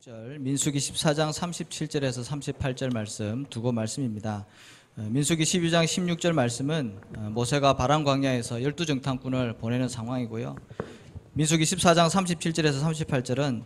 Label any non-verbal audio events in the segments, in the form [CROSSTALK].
16절 민수기 14장 37절에서 38절 말씀 두고 말씀입니다. 어, 민수기 12장 16절 말씀은 어, 모세가 바람 광야에서 열두 정탐꾼을 보내는 상황이고요. 민수기 14장 37절에서 38절은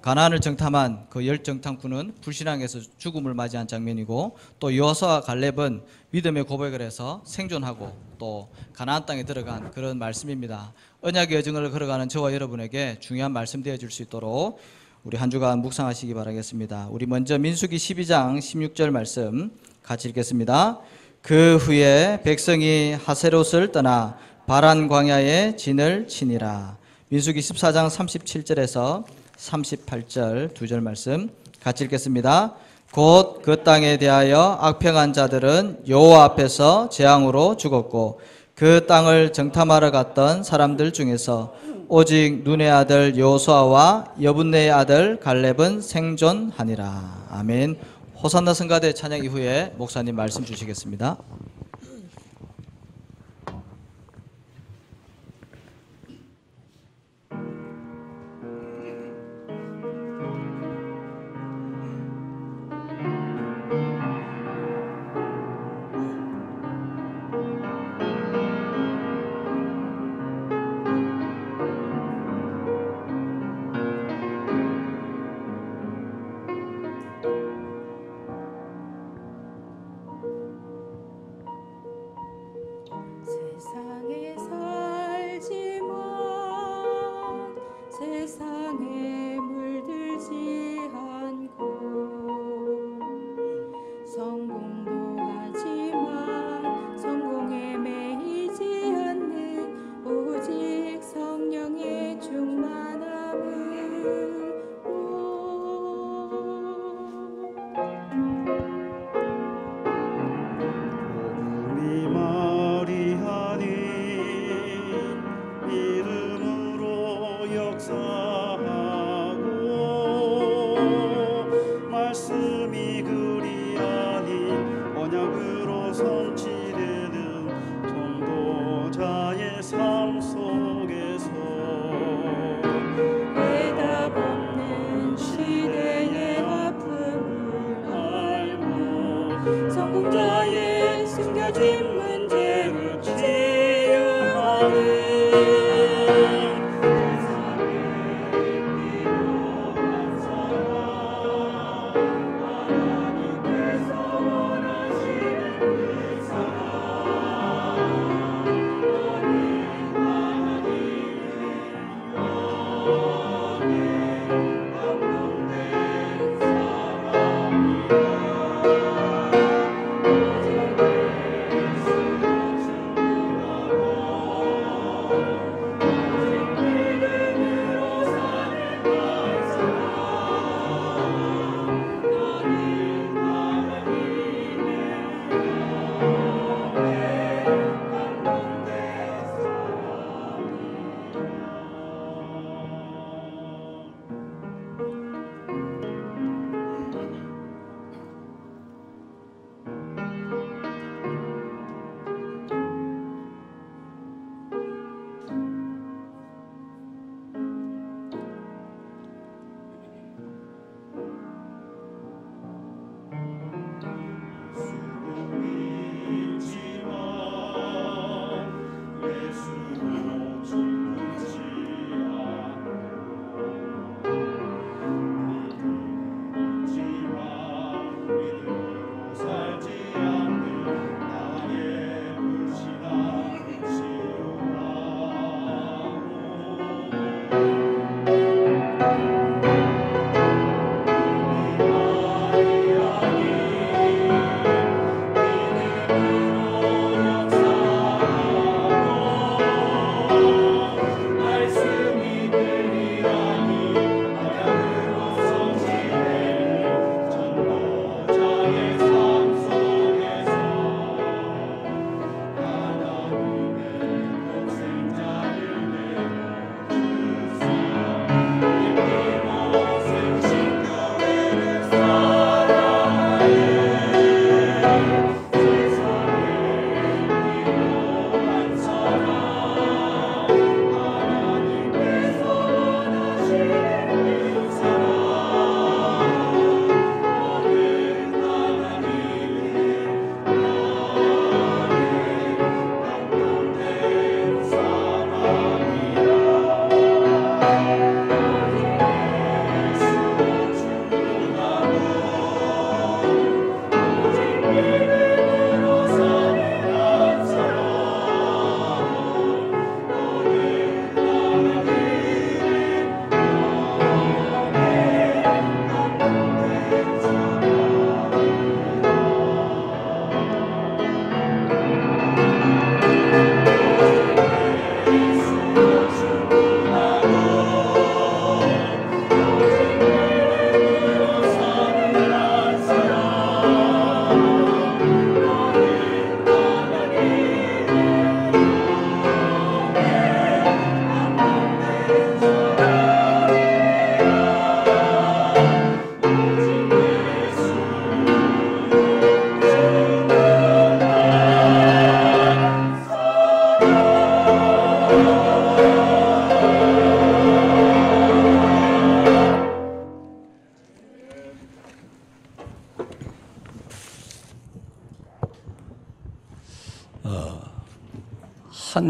가나안을 정탐한 그 열 정탐꾼은 불신앙에서 죽음을 맞이한 장면이고 또 여호수아와 갈렙은 믿음의 고백을 해서 생존하고 또 가나안 땅에 들어간 그런 말씀입니다. 언약의 여정을 걸어가는 저와 여러분에게 중요한 말씀 되어 줄 수 있도록 우리 한 주간 묵상하시기 바라겠습니다. 우리 먼저 민수기 12장 16절 말씀 같이 읽겠습니다. 그 후에 백성이 하세롯을 떠나 바란 광야에 진을 치니라. 민수기 14장 37절에서 38절 두 절 말씀 같이 읽겠습니다. 곧 그 땅에 대하여 악평한 자들은 여호와 앞에서 재앙으로 죽었고 그 땅을 정탐하러 갔던 사람들 중에서 오직 눈의 아들 여호수아와 여분네의 아들 갈렙은 생존하니라. 아멘. 호산나 성가대 찬양 이후에 목사님 말씀 주시겠습니다. 세상에 물들지 않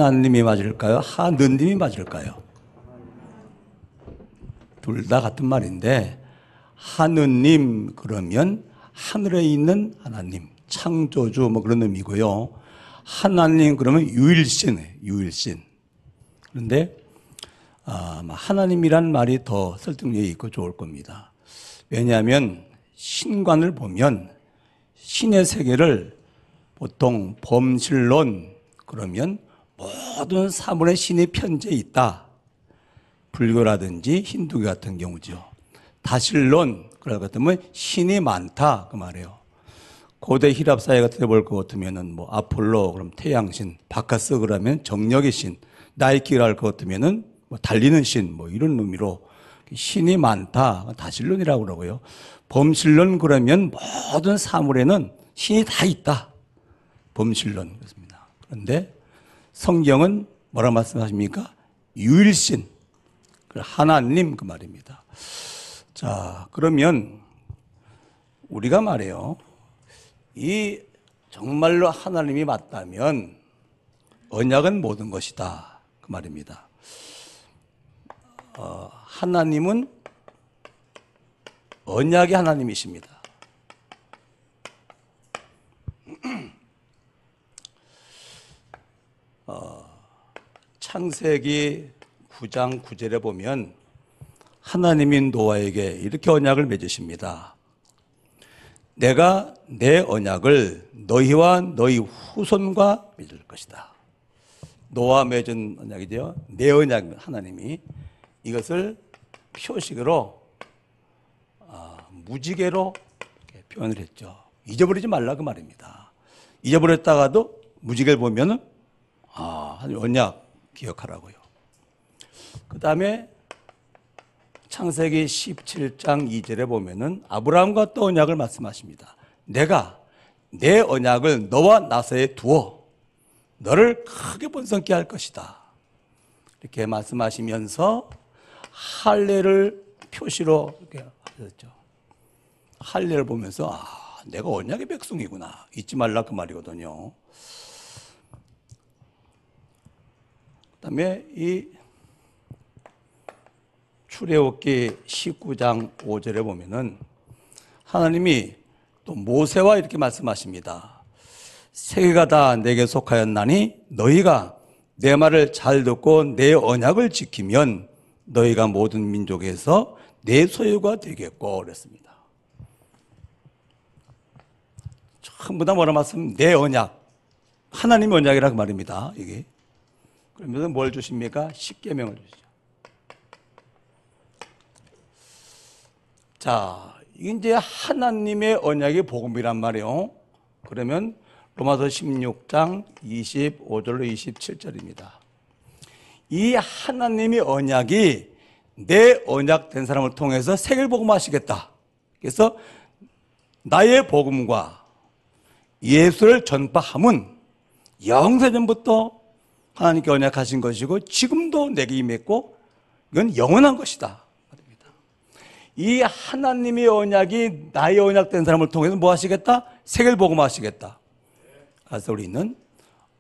하나님이 맞을까요? 하느님이 맞을까요? 둘 다 같은 말인데 하느님 그러면 하늘에 있는 하나님 창조주 뭐 그런 의미고요. 하나님 그러면 유일신 유일신. 그런데 아, 아마 하나님이란 말이 더 설득력이 있고 좋을 겁니다. 왜냐하면 신관을 보면 신의 세계를 보통 범실론 그러면 모든 사물의 신이 편재해 있다. 불교라든지 힌두교 같은 경우죠. 다실론 그럴 것 같으면 신이 많다 그 말이에요. 고대 히랍 사회 같은 데 볼 것 같으면은 뭐 아폴로 그럼 태양신, 바카스 그러면 정력의 신, 나이키라 할것 같으면은 뭐 달리는 신 뭐 이런 의미로 신이 많다 다실론이라고 그러고요. 범실론 그러면 모든 사물에는 신이 다 있다. 범실론 그렇습니다. 그런데 성경은 뭐라 말씀하십니까? 유일신 그 하나님 그 말입니다. 자 그러면 우리가 말해요. 이 정말로 하나님이 맞다면 언약은 모든 것이다 그 말입니다. 어, 하나님은 언약의 하나님이십니다. [CLEARS THROAT] 어, 창세기 9장 9절에 보면 하나님인 노아에게 이렇게 언약을 맺으십니다. 내가 내 언약을 너희와 너희 후손과 맺을 것이다. 노아 맺은 언약이죠. 내 언약 하나님이 이것을 표식으로 아, 무지개로 표현을 했죠. 잊어버리지 말라 그 말입니다. 잊어버렸다가도 무지개를 보면은 아, 언약 기억하라고요. 그 다음에 창세기 17장 2절에 보면은 아브라함과 또 언약을 말씀하십니다. 내가 내 언약을 너와 나 사이에 두어 너를 크게 번성케 할 것이다. 이렇게 말씀하시면서 할례를 표시로 이렇게 하셨죠. 할례를 보면서 아, 내가 언약의 백성이구나. 잊지 말라 그 말이거든요. 그다음에 이 출애굽기 19장 5절에 보면은 하나님이 또 모세와 이렇게 말씀하십니다. 세계가 다 내게 속하였나니 너희가 내 말을 잘 듣고 내 언약을 지키면 너희가 모든 민족에서 내 소유가 되겠고 그랬습니다. 전부 다 뭐라 말씀? 내 언약. 하나님의 언약이라고 말입니다. 이게. 그러면서 뭘 주십니까? 십계명을 주시죠. 자, 이제 하나님의 언약의 복음이란 말이에요. 그러면 로마서 16장 25절로 27절입니다. 이 하나님의 언약이 내 언약 된 사람을 통해서 세계를 복음하시겠다. 그래서 나의 복음과 예수를 전파함은 영세전부터 하나님께 언약하신 것이고 지금도 내게 임했고 이건 영원한 것이다. 이 하나님의 언약이 나의 언약된 사람을 통해서 뭐 하시겠다? 세계를 복음하시겠다. 그래서 우리는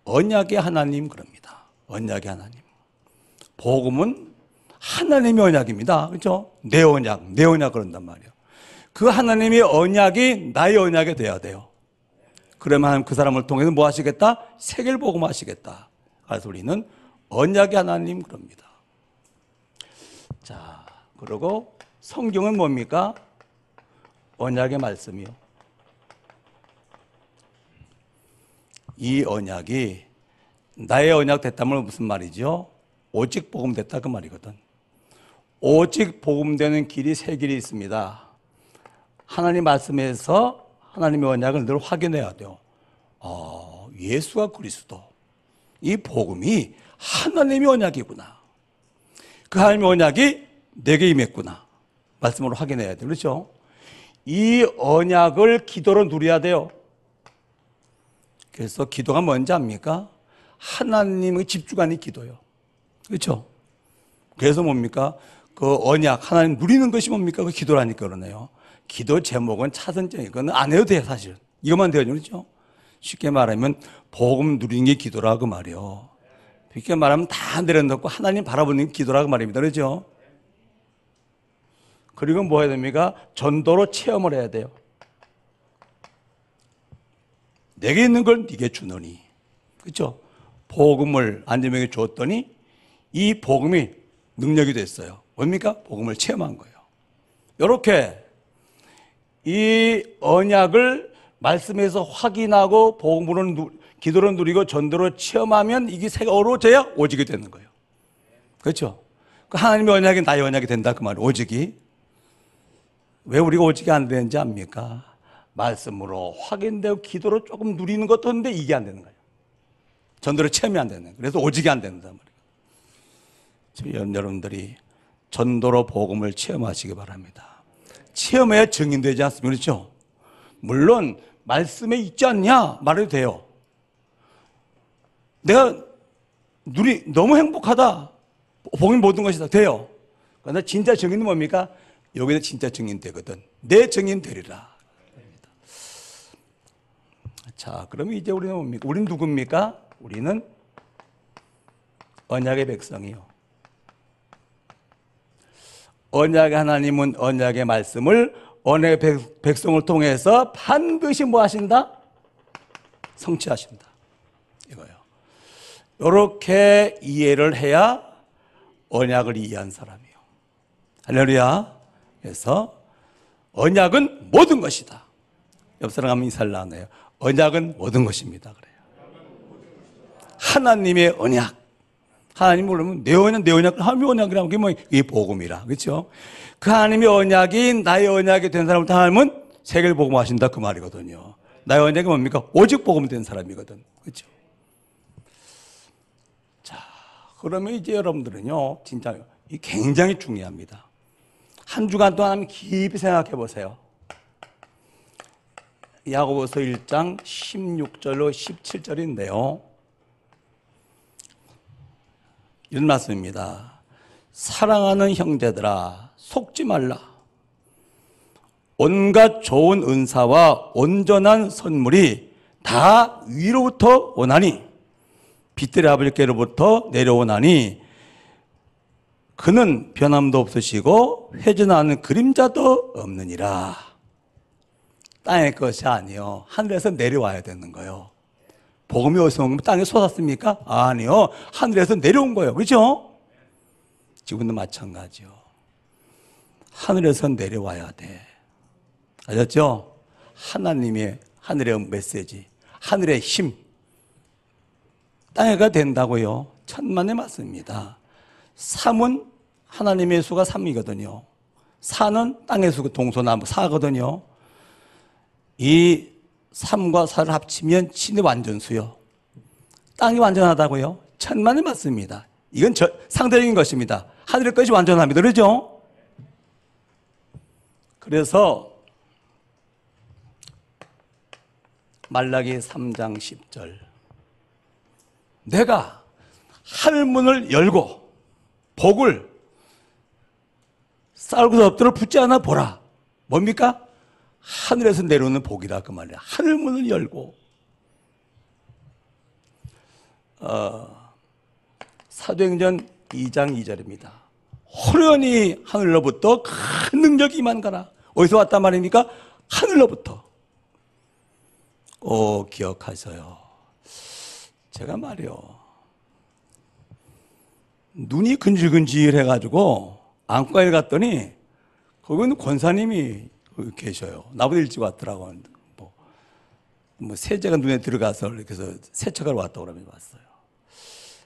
언약의 하나님 그럽니다. 언약의 하나님. 복음은 하나님의 언약입니다. 그렇죠? 내 언약, 내 언약 그런단 말이에요. 그 하나님의 언약이 나의 언약이 돼야 돼요. 그러면 그 사람을 통해서 뭐 하시겠다? 세계를 복음하시겠다. 그래서 우리는 언약의 하나님 그럽니다. 자, 그리고 성경은 뭡니까? 언약의 말씀이요. 이 언약이 나의 언약 됐다면 무슨 말이죠? 오직 복음 됐다 그 말이거든. 오직 복음 되는 길이 세 길이 있습니다. 하나님 말씀에서 하나님의 언약을 늘 확인해야 돼요. 어, 예수가 그리스도. 이 복음이 하나님의 언약이구나. 그 하나님의 언약이 내게 임했구나. 말씀으로 확인해야 돼요. 그렇죠? 이 언약을 기도로 누려야 돼요. 그래서 기도가 뭔지 압니까? 하나님의 집주관이 기도요. 그렇죠? 그래서 뭡니까? 그 언약, 하나님 누리는 것이 뭡니까? 그 기도라니까 그러네요. 기도 제목은 차선점 이거는 안 해도 돼요, 사실. 이것만 되어요, 그렇죠? 쉽게 말하면 복음 누리는 게 기도라 그 말이요. 쉽게 말하면 다 내려놓고 하나님 바라보는 기도라고 말입니다. 그렇죠? 그리고 뭐 해야 됩니까? 전도로 체험을 해야 돼요. 내게 있는 걸 네게 주노니. 그렇죠? 복음을 안재명에게 주었더니 이 복음이 능력이 됐어요. 뭡니까? 복음을 체험한 거예요. 이렇게 이 언약을 말씀에서 확인하고 복음으로 누, 기도로 누리고 전도로 체험하면 이게 새가 어우러져야 오직이 되는 거예요. 그렇죠? 그 하나님의 언약이 나의 언약이 된다 그 말이에요. 오직이. 왜 우리가 오직이 안 되는지 압니까? 말씀으로 확인되고 기도로 조금 누리는 것도 있는데 이게 안 되는 거예요. 전도로 체험이 안 되는. 그래서 오직이 안 된단 말이에요. 지금 여러분들이 전도로 복음을 체험하시기 바랍니다. 체험해야 증인되지 않습니까? 그렇죠? 물론 말씀에 있지 않냐 말해도 돼요. 내가 누리 너무 행복하다. 복이 모든 것이다. 돼요. 그러나 진짜 증인은 뭡니까? 여기서 진짜 증인 되거든. 내 증인 되리라. 자, 그러면 이제 우리는 뭡니까? 우리는 누굽니까? 우리는 언약의 백성이요. 언약의 하나님은 언약의 말씀을 언약의 백- 백성을 통해서 반드시 뭐 하신다? 성취하신다. 이거요. 이렇게 이해를 해야 언약을 이해한 사람이요. 할렐루야. 그래서 언약은 모든 것이다. 옆 사람 하면 인사를 나누네요. 언약은 모든 것입니다. 그래요. 하나님의 언약. 하나님 그러면 내 언약, 내 언약, 하나님의 언약이라는 게 뭐, 이 복음이라. 그렇죠? 그 하나님의 언약이 나의 언약이 된 사람을 하나님은 세계를 복음하신다. 그 말이거든요. 나의 언약이 뭡니까? 오직 복음 된 사람이거든. 그렇죠? 자, 그러면 이제 여러분들은요, 진짜 이 굉장히 중요합니다. 한 주간 동안 깊이 생각해 보세요. 야고보서 1장 16절로 17절인데요. 이런 말씀입니다. 사랑하는 형제들아 속지 말라. 온갖 좋은 은사와 온전한 선물이 다 위로부터 오나니 빛들의 아버지께로부터 내려오나니 그는 변함도 없으시고 회전하는 그림자도 없느니라. 땅의 것이 아니요. 하늘에서 내려와야 되는 거예요. 복음이 어디서 온 땅에 쏟았습니까? 아니요. 하늘에서 내려온 거예요. 그렇죠? 지금도 마찬가지요. 하늘에서 내려와야 돼. 아셨죠? 하나님의 하늘의 메시지, 하늘의 힘. 땅에가 된다고요. 천만의 맞습니다. 삼은 하나님의 수가 삼이거든요. 사는 땅의 수가 동서남북 사거든요. 이 3과 4를 합치면 신의 완전수요. 땅이 완전하다고요? 천만에 맞습니다. 이건 저, 상대적인 것입니다. 하늘의 것이 완전합니다. 그러죠? 그래서 말라기 3장 10절 내가 하늘문을 열고 복을 쌀고 엎드려 붙지 않아 보라. 뭡니까? 하늘에서 내려오는 복이라 그 말이야. 하늘 문을 열고 어, 사도행전 2장 2절입니다. 호련히 하늘로부터 큰 능력이 임한가라. 어디서 왔단 말입니까? 하늘로부터. 꼭 기억하셔요. 제가 말이요. 눈이 근질근질해가지고 안과에 갔더니 거기는 권사님이 계셔요. 나보다 일찍 왔더라고. 뭐, 뭐 세제가 눈에 들어가서 이렇게 해서 세척하러 왔다고 그러면 왔어요.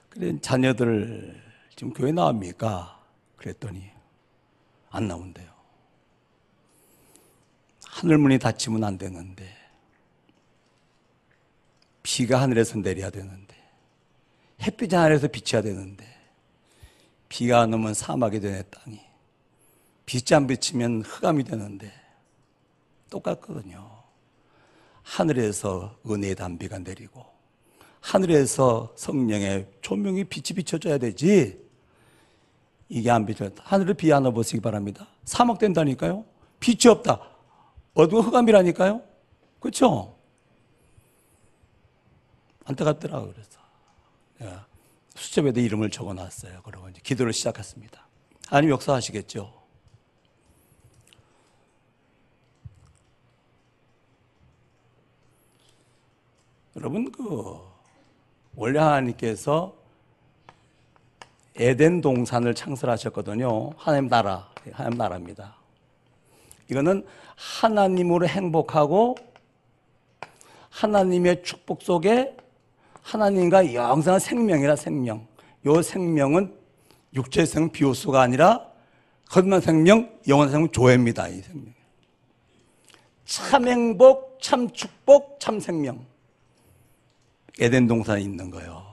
그래 자녀들 지금 교회 나옵니까? 그랬더니 안 나온대요. 하늘문이 닫히면 안 되는데 비가 하늘에서 내려야 되는데 햇빛이 하늘에서 비쳐야 되는데 비가 안 오면 사막이 되네 땅이 빛이 안 비치면 흑암이 되는데 똑같거든요. 하늘에서 은혜의 담비가 내리고 하늘에서 성령의 조명이 빛이 비춰줘야 되지. 이게 안 비춰. 하늘을 비 하나 보시기 바랍니다. 사막 된다니까요. 빛이 없다. 어두운 흑암이라니까요. 그렇죠? 안타깝더라고 그래서. 예. 수첩에도 이름을 적어놨어요. 그러고 이제 기도를 시작했습니다. 하나님 역사하시겠죠. 여러분 그 원래 하나님께서 에덴 동산을 창설하셨거든요. 하나님 나라, 하나님 나라입니다. 이거는 하나님으로 행복하고 하나님의 축복 속에 하나님과 영생한 생명이라 생명. 요 생명은 육체 생 비오수가 아니라 거듭난 생명, 영원한 생명 조회입니다. 이 생명. 참 행복, 참 축복, 참 생명. 에덴 동산에 있는 거예요.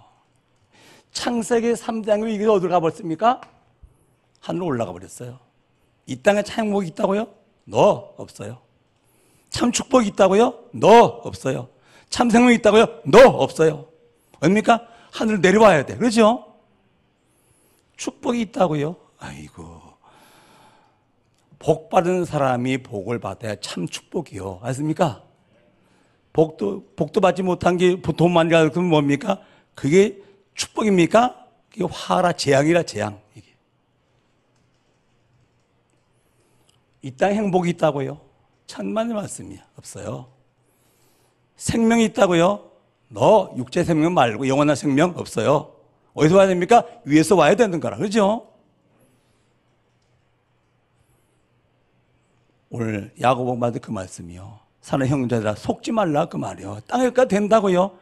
창세기 3장이 이게 어디로 가버렸습니까? 하늘로 올라가 버렸어요. 이 땅에 참 행복이 있다고요? 너 없어요. 참 축복이 있다고요? 너 없어요. 참 생명이 있다고요? 너 없어요. 뭡니까? 하늘 내려와야 돼. 그렇죠? 축복이 있다고요? 아이고. 복 받은 사람이 복을 받아야 참 축복이요. 아십니까? 복도, 복도 받지 못한 게돈 많이 가면 뭡니까? 그게 축복입니까? 그게 화라, 재앙이라, 재앙. 이게. 이 땅에 행복이 있다고요? 천만의 말씀이 없어요. 생명이 있다고요? 너 육체 생명 말고 영원한 생명 없어요. 어디서 와야 됩니까? 위에서 와야 되는 거라. 그죠? 오늘 야고보 받은 그 말씀이요. 사는 형제들아 속지 말라 그 말이요. 땅에가 된다고요.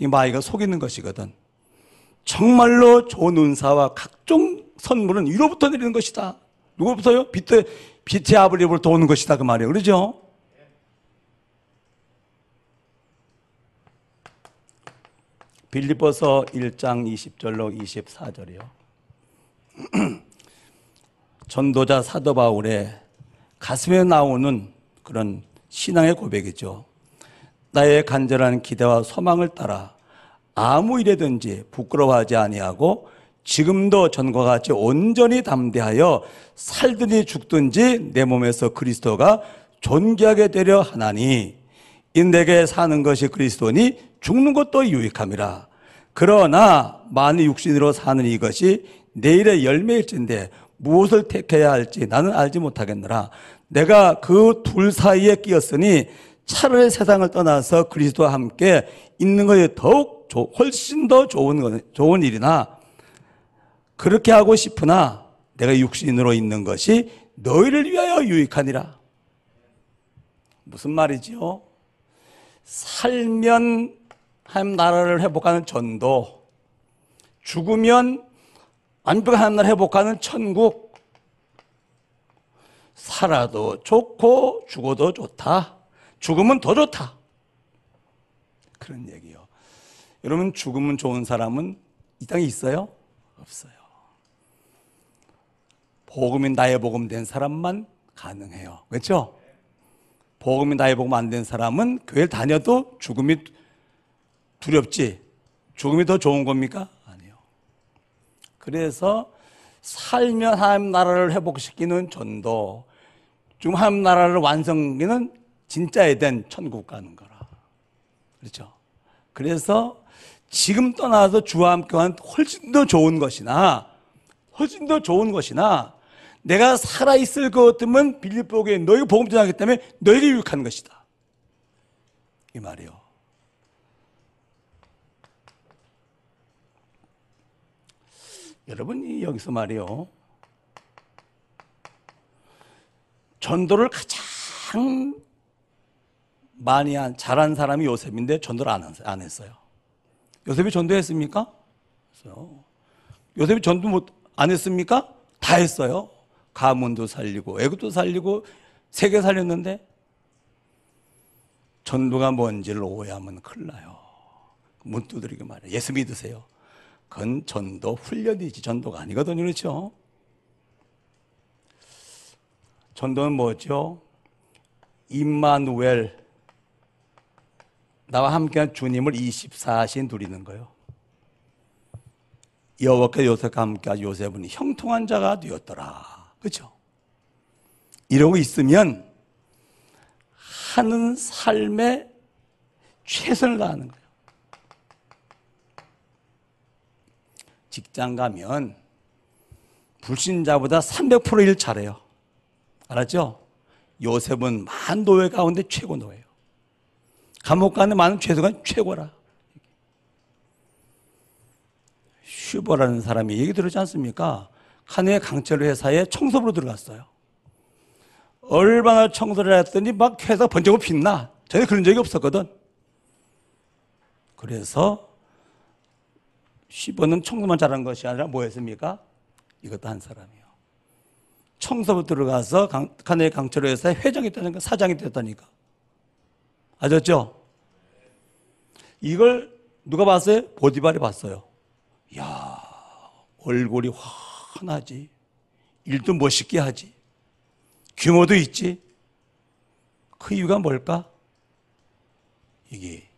이 마이가 속이는 것이거든. 정말로 좋은 은사와 각종 선물은 위로부터 내리는 것이다. 누구부터요? 빛의, 빛의 아버지로부터 오는 것이다. 그 말이에요. 그러죠? 빌리버서 1장 20절로 24절이요. 전도자 사도 바울의 가슴에 나오는 그런 신앙의 고백이죠. 나의 간절한 기대와 소망을 따라 아무 일에든지 부끄러워하지 아니하고 지금도 전과 같이 온전히 담대하여 살든지 죽든지 내 몸에서 그리스도가 존귀하게 되려 하나니 이 내게 사는 것이 그리스도니 죽는 것도 유익함이라. 그러나 만일 육신으로 사는 이것이 내일의 열매일진데 무엇을 택해야 할지 나는 알지 못하겠느라. 내가 그 둘 사이에 끼었으니 차라리 세상을 떠나서 그리스도와 함께 있는 것이 더욱 조- 훨씬 더 좋은 거, 좋은 일이나 그렇게 하고 싶으나 내가 육신으로 있는 것이 너희를 위하여 유익하니라. 무슨 말이지요? 살면 하나님 나라를 회복하는 전도, 죽으면 완벽한 하나님 나라를 회복하는 천국, 살아도 좋고 죽어도 좋다. 죽으면 더 좋다. 그런 얘기요. 여러분 죽으면 좋은 사람은 이 땅에 있어요? 없어요. 복음이 나의 복음 된 사람만 가능해요. 그렇죠? 복음이 나의 복음 안 된 사람은 교회 다녀도 죽음이 두렵지. 죽음이 더 좋은 겁니까? 아니요. 그래서 살면 하나님 나라를 회복시키는 전도, 지금 하나님 나라를 완성하는 진짜 에덴 천국 가는 거라. 그렇죠? 그래서 지금 떠나서 주와 함께한 훨씬 더 좋은 것이나 훨씬 더 좋은 것이나 내가 살아 있을 것 같으면 빌립보에 너희 복음 전하기 때문에 너희를 유익한 것이다. 이 말이요. 여러분이 여기서 말이요. 전도를 가장 많이 한, 잘한 사람이 요셉인데 전도를 안, 했- 안 했어요. 요셉이 전도했습니까? 요셉이 전도 못, 안 했습니까? 다 했어요. 가문도 살리고, 애굽도 살리고, 세계 살렸는데, 전도가 뭔지를 오해하면 큰일 나요. 문 두드리게 말해. 예수 믿으세요. 그건 전도 훈련이지 전도가 아니거든요. 그렇죠? 전도는 뭐죠? 임마누엘 나와 함께한 주님을 24시 누리는 거예요. 여호와께 요셉과 함께한 요셉은 형통한 자가 되었더라. 그렇죠? 이러고 있으면 하는 삶에 최선을 다하는 거예요. 직장 가면 불신자보다 300%일 잘해요. 알았죠? 요셉은 만 노예 가운데 최고 노예요. 감옥 가는 많은 죄수가 최고라. 슈버라는 사람이 얘기 들었지 않습니까? 카네 강철 회사에 청소부로 들어갔어요. 얼마나 청소를 했더니 막 회사 번쩍 빛나. 전에 그런 적이 없었거든. 그래서 슈버는 청소만 잘한 것이 아니라 뭐 했습니까? 이것도 한 사람이요. 청소부 들어가서 강, 카네 강철 회사에 회장이 됐다니까, 사장이 됐다니까. 아셨죠? 이걸 누가 봤어요? 보디발이 봤어요. 야 얼굴이 환하지. 일도 멋있게 하지. 규모도 있지. 그 이유가 뭘까? 이게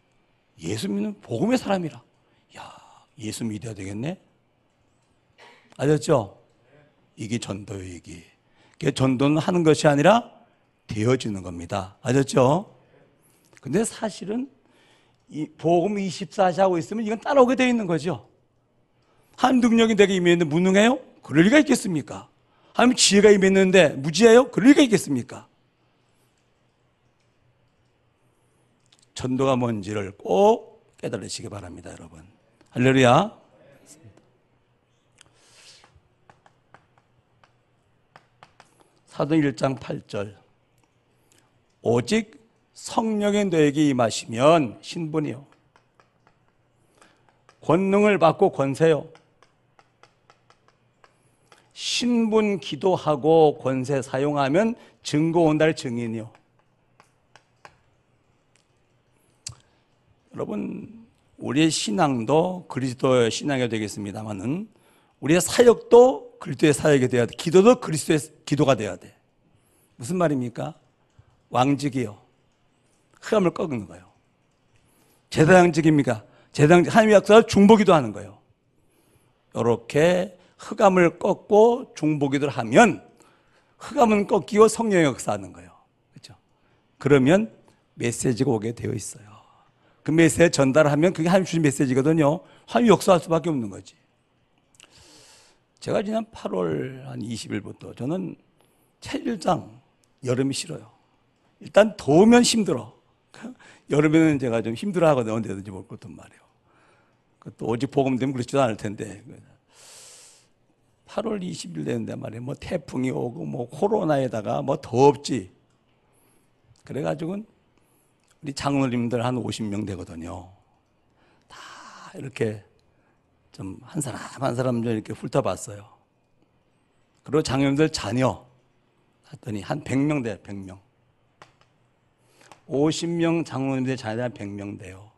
예수 믿는 복음의 사람이라. 야, 예수 믿어야 되겠네. 아셨죠? 이게 이게. 그게 전도는 하는 것이 아니라 되어지는 겁니다. 아셨죠? 근데 사실은 이 복음 24시 하고 있으면 이건 따라오게 되어 있는 거죠. 한 능력이 내게 임했는데 무능해요? 그럴 리가 있겠습니까? 하나님 지혜가 임했는데 무지해요? 그럴 리가 있겠습니까? 전도가 뭔지를 꼭 깨달으시기 바랍니다, 여러분. 할렐루야. 사도 1장 8절. 오직 성령의 너에게 임하시면 신분이요. 권능을 받고 권세요. 신분 기도하고 권세 사용하면 증거 온달 증인이요. 여러분, 우리의 신앙도 그리스도의 신앙이 되겠습니다만은 우리의 사역도 그리스도의 사역이 돼야 돼. 기도도 그리스도의 기도가 돼야 돼. 무슨 말입니까? 왕직이요. 흑암을 꺾는 거예요. 제사장직입니까? 제사장 하나님의 약속을 중보기도 하는 거예요. 이렇게 흑암을 꺾고 중보기도를 하면 흑암은 꺾이고 성령의 역사하는 거예요. 그렇죠? 그러면 메시지가 오게 되어 있어요. 그 메시지 전달하면 그게 하나님 주신 메시지거든요. 하나님 역사할 수밖에 없는 거지. 제가 지난 8월 한 20일부터 저는 체질장 여름이 싫어요. 일단 더우면 힘들어. [LAUGHS] 여름에는 제가 좀 힘들어 하거든요. 언제든지 볼 것도 말이에요. 또 오직 복음 되면 그렇지도 않을 텐데. 8월 20일 되는데 말이에요. 뭐 태풍이 오고 뭐 코로나에다가 뭐 덥지. 그래가지고 우리 장로님들 한 50명 되거든요. 다 이렇게 좀 한 사람 한 사람 좀 이렇게 훑어봤어요. 그리고 장로님들 자녀 했더니 한 100명 돼요. 100명. 50명 장로님들 자녀 한 100명 돼요.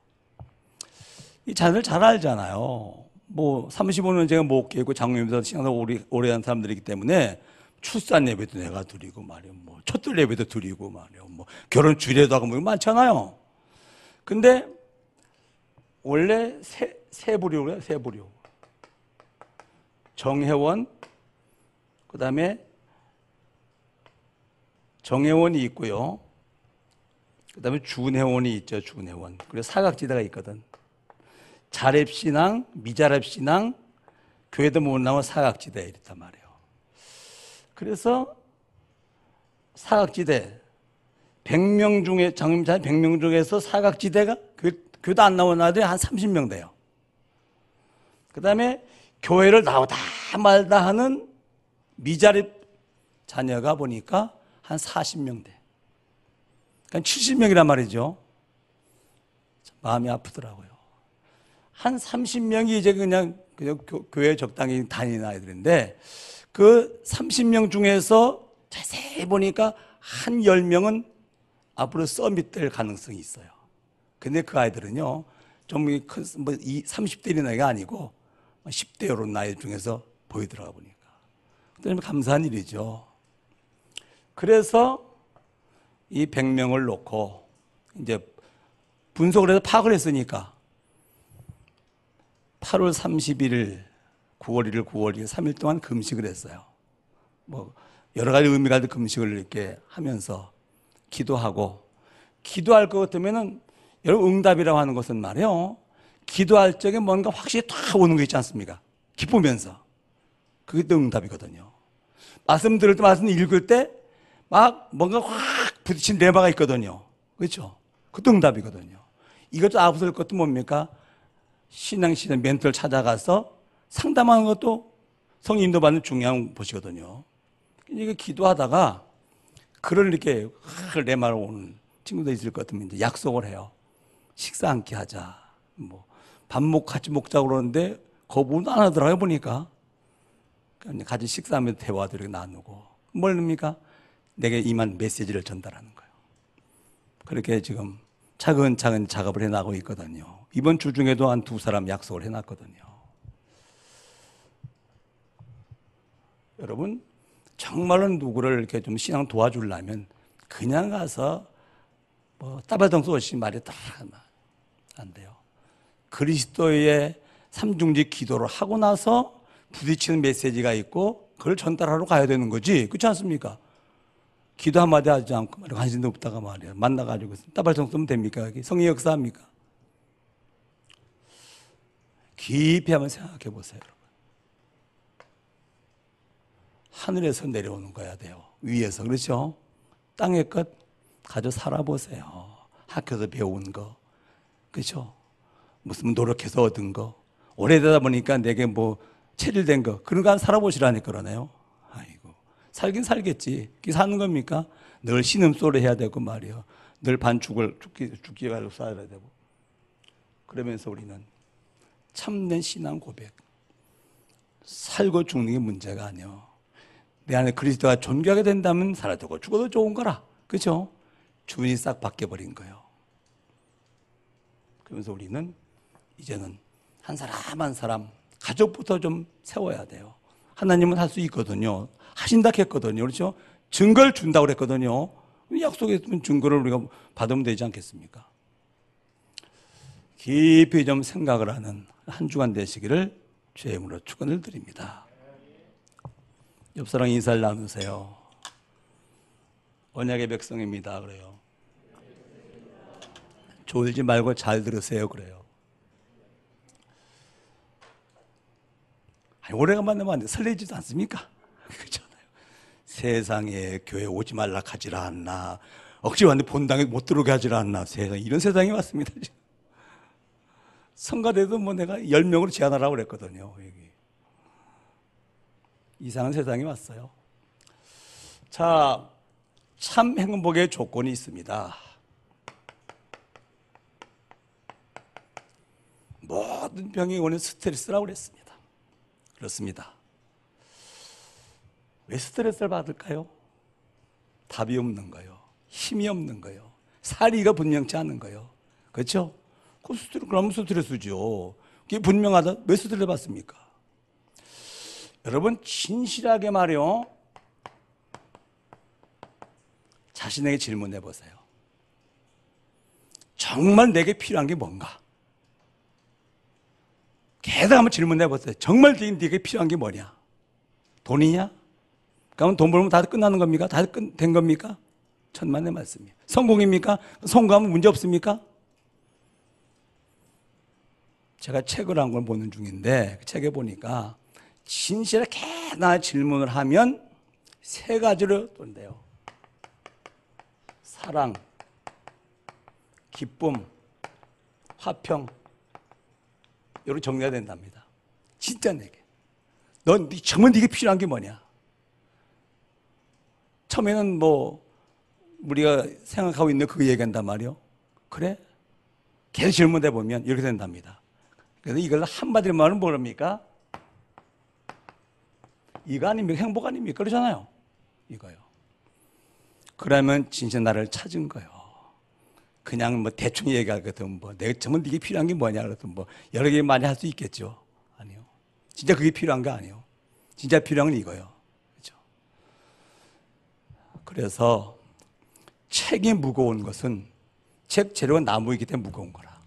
이 자녀들 잘 알잖아요. 뭐 35년 제가 목회고 장로님들 신앙을 오래, 오래 한 사람들이기 때문에 출산 예배도 내가 드리고 말이요. 뭐 첫들 예배도 드리고 말이요. 뭐 결혼 주례도 하고 뭐 많잖아요. 근데 원래 세, 세 부류래요. 세 부류. 정회원 그다음에 정회원이 있고요. 그다음에 준회원이 있죠. 준회원. 그리고 사각지대가 있거든. 자립신앙, 미자립신앙, 교회도 못 나온 사각지대 이랬단 말이에요. 그래서 사각지대 100명 중에 장님자 100명 중에서 사각지대가 교, 교도 안 나온 아들이 한 30명 돼요. 그다음에 교회를 나오다 말다 하는 미자립 자녀가 보니까 한 40명 돼. 그러니까 70명이란 말이죠. 마음이 아프더라고요. 한 30명이 이제 그냥, 그냥 교회 적당히 다니는 아이들인데 그 30명 중에서 자세히 보니까 한 10명은 앞으로 서밋될 가능성이 있어요. 근데 그 아이들은요, 좀 큰, 뭐, 30대인 나이가 아니고 10대 이런 나이 중에서 보이더라고 보니까. 그다음에 감사한 일이죠. 그래서 이 100명을 놓고 이제 분석을 해서 파악을 했으니까 8월 31일, 9월 1일, 9월 2일 3일 동안 금식을 했어요. 뭐 여러 가지 있는 금식을 이렇게 하면서 기도하고 기도할 것 같으면은 여러분 응답이라고 하는 것은 말이에요. 기도할 적에 뭔가 확실히 다 오는 거 있지 않습니까? 기쁘면서. 그게 또 응답이거든요. 말씀 들을 때, 말씀 읽을 때, 막 뭔가 확 부딪힌 레마가 있거든요. 그렇죠? 그것도 응답이거든요. 이것도 앞설 것도 뭡니까? 신앙시대 멘토를 찾아가서 상담하는 것도 성인 인도받는 중요한 것이거든요. 이게 기도하다가 글을 이렇게 확 레마로 오는 친구들 있을 것 같으면 이제 약속을 해요. 식사 함께 하자. 뭐, 밥 먹고 같이 먹자고 그러는데 거부는 안 하더라고요, 보니까. 그러니까 같이 식사하면서 대화도 이렇게 나누고. 뭘 뭡니까? 내게 임한 메시지를 전달하는 거예요. 그렇게 지금 차근차근 작업을 해나가고 있거든요. 이번 주 중에도 한 두 사람 약속을 해놨거든요. 여러분, 정말로 누구를 이렇게 좀 신앙 도와주려면 그냥 가서 뭐 따발동수 없이 말이 다 안 돼요. 그리스도의 삼중직 기도를 하고 나서 부딪히는 메시지가 있고 그걸 전달하러 가야 되는 거지. 그렇지 않습니까? 기도 한마디 하지 않고. 관심도 없다가 말이야. 만나가지고 따발성 쓰면 됩니까? 성의 역사합니까? 깊이 한번 생각해 보세요. 하늘에서 내려오는 거야 돼요. 위에서. 그렇죠? 땅의 것 가져 살아보세요. 학교에서 배운 거. 그렇죠? 무슨 노력해서 얻은 거. 오래되다 보니까 내게 뭐 체질된 거. 그런 거 한번 살아보시라니까 그러네요. 아이고. 살긴 살겠지. 그게 사는 겁니까? 늘 신음소리 해야 되고 말이요. 늘 반죽을 죽기, 죽기 갈로 쌓아야 되고. 그러면서 우리는 참된 신앙 고백. 살고 죽는 게 문제가 아니요. 내 안에 그리스도가 존귀하게 된다면 살아도 되고 죽어도 좋은 거라. 그죠? 주인이 싹 바뀌어버린 거예요. 그러면서 우리는 이제는 한 사람 한 사람 가족부터 좀 세워야 돼요. 하나님은 할 수 있거든요. 하신다 했거든요. 그렇죠? 증거를 준다고 그랬거든요. 약속했으면 증거를 우리가 받으면 되지 않겠습니까? 깊이 좀 생각을 하는 한 주간 되시기를 이름으로 축원을 드립니다. 옆 사람 인사를 나누세요. 언약의 백성입니다. 그래요. 졸지 말고 잘 들으세요. 그래요. 아니, 오래간만에 만데 설레지도 않습니까? [LAUGHS] 그렇잖아요. 세상에 교회 오지 말라 하지라 않나. 억지 왔는데 본당에 못 들어오게 하지라 않나. 세상 이런 세상이 왔습니다. 성가대도 뭐 내가 10명으로 제한하라고 그랬거든요. 여기. 이상한 세상이 왔어요. 자, 참 행복의 조건이 있습니다. 모든 병의 원인 스트레스라고 그랬습니다. 그렇습니다. 왜 스트레스를 받을까요? 답이 없는 거요. 힘이 없는 거요. 사리가 분명치 않은 거요. 그렇죠? 그 스트레스, 그러면 스트레스죠. 그게 분명하다. 왜 스트레스 받습니까? 여러분, 진실하게 말이요. 자신에게 질문해 보세요. 정말 내게 필요한 게 뭔가? 계속 한번 질문해 보세요. 정말 네게 필요한 게 뭐냐? 돈이냐? 그러면 돈 벌면 다 끝나는 겁니까? 다 된 겁니까? 천만의 말씀이에요. 성공입니까? 성공하면 문제 없습니까? 제가 책을 한권 보는 중인데 그 책에 보니까 진실하게 나 질문을 하면 세 가지로 돈대요. 사랑, 기쁨, 화평. 이렇게 정리가 된답니다. 진짜 내게. 넌 네- 정말 네게 필요한 게 뭐냐? 처음에는 뭐 우리가 생각하고 있는 그 얘기한단 말이요. 그래? 계속 질문해 보면 이렇게 된답니다. 그래서 이걸 한마디로 말하면 뭐랍니까? 이거 아닙니까? 행복 아닙니까? 그러잖아요. 이거요. 그러면 진짜 나를 찾은 거요. 그냥 뭐 대충 얘기하거든 뭐 내가 정말 이게 필요한 게 뭐냐 그랬더니 뭐 여러 개 많이 할 수 있겠죠. 아니요. 진짜 그게 필요한 거 아니에요. 진짜 필요한 건 이거요. 그렇죠? 그래서 책이 무거운 것은 책 재료가 나무이기 때문에 무거운 거라.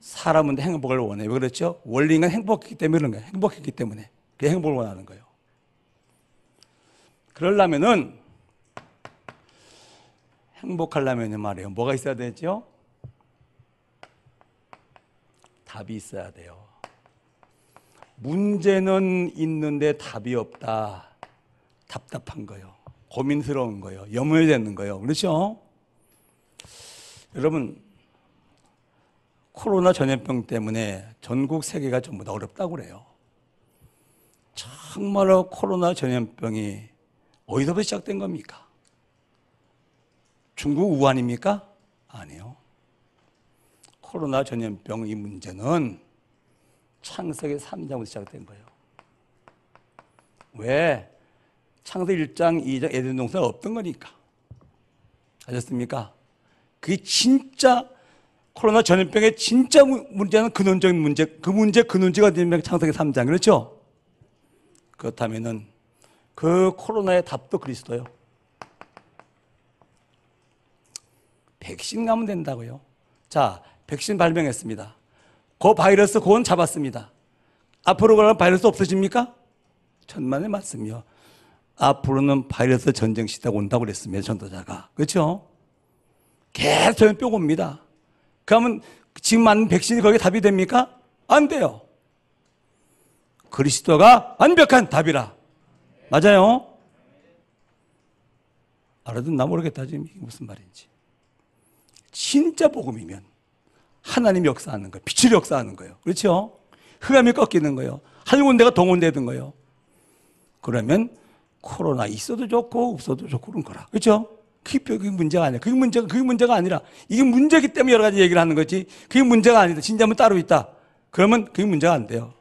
사람은 행복을 원해. 왜 그렇죠? 원리는 행복했기 때문에 그런 거예요. 행복했기 때문에. 그 행복을 원하는 거예요. 그러려면은 행복하려면 말이에요. 뭐가 있어야 되죠? 답이 있어야 돼요. 문제는 있는데 답이 없다. 답답한 거요. 고민스러운 거요. 염려되는 거요. 그렇죠? 여러분, 코로나 전염병 때문에 전국 세계가 전부 다 어렵다고 그래요. 정말로 코로나 전염병이 어디서부터 시작된 겁니까? 중국 우한입니까? 아니요. 코로나 전염병 이 문제는 창세기 3장부터 시작된 거예요. 왜? 창세기 1장, 2장 에덴 동산이 없던 거니까. 아셨습니까? 그게 진짜 코로나 전염병의 진짜 문- 문제는 근원적인 문제, 그 문제 근원지가 되면 창세기 3장 그렇죠? 그렇다면은 그 코로나의 답도 그리스도요. 백신 가면 된다고요. 자, 백신 발명했습니다. 그 바이러스 그건 잡았습니다. 앞으로 그러면 바이러스 없어집니까? 천만의 말씀이요. 앞으로는 바이러스 전쟁 시대가 온다고 그랬습니다. 전도자가. 그렇죠? 계속 전염병 옵니다. 그러면 지금 맞는 백신이 거기에 답이 됩니까? 안 돼요. 그리스도가 완벽한 답이라. 맞아요? 알아듣나 모르겠다. 지금 이게 무슨 말인지. 진짜 복음이면 하나님이 역사하는 거예요. 빛이 역사하는 거예요. 그렇죠? 흑암이 꺾이는 거예요. 하늘군대가 동원되는 거예요. 그러면 코로나 있어도 좋고 없어도 좋고 그런 거라. 그렇죠? 그게 문제가 아니야. 그게 문제가 그게 문제가 아니라 이게 문제기 때문에 여러 가지 얘기를 하는 거지. 그게 문제가 아니다. 진짜면 따로 있다. 그러면 그게 문제가 안 돼요.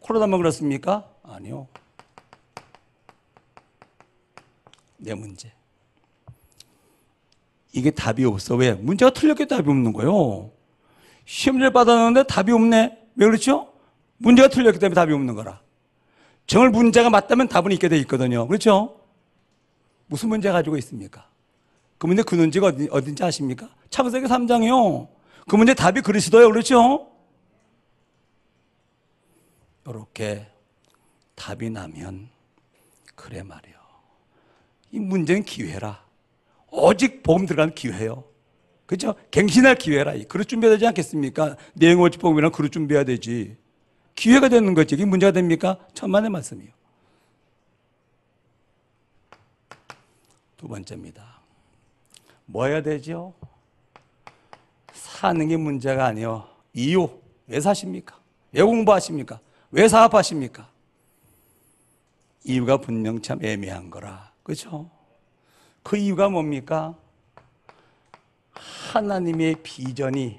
코로나만 그렇습니까? 아니요. 내 문제. 이게 답이 없어. 왜? 문제가 틀렸기 답이 없는 거예요. 시험지를 받았는데 답이 없네. 왜 그렇죠? 문제가 틀렸기 때문에 답이 없는 거라. 정말 문제가 맞다면 답은 있게 돼 있거든요. 그렇죠? 무슨 문제 가지고 있습니까? 그 문제 근원지가 어디, 어딘지 아십니까? 창세기 3장이요. 그 문제 답이 그리스도예요. 그렇죠? 이렇게 답이 나면 그래 말이요. 이 문제는 기회라. 오직 복음 들어가는 기회예요. 그렇죠? 갱신할 기회라. 이 그릇 준비해야 되지 않겠습니까? 내용어지 복음이랑 그릇 준비해야 되지. 기회가 되는 거지. 이게 문제가 됩니까? 천만의 말씀이요. 두 번째입니다. 뭐 해야 되죠? 사는 게 문제가 아니요. 이유. 왜 사십니까? 왜 공부하십니까? 왜 사업하십니까? 이유가 분명 참 애매한 거라. 그렇죠? 그 이유가 뭡니까? 하나님의 비전이